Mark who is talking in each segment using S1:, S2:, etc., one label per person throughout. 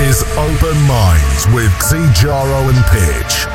S1: is Open Minds with Xijaro and Pitch.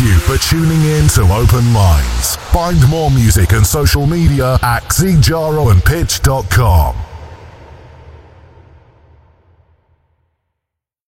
S1: Thank you for tuning in to Open Minds. Find more music and social media at xijaroandpitch.com.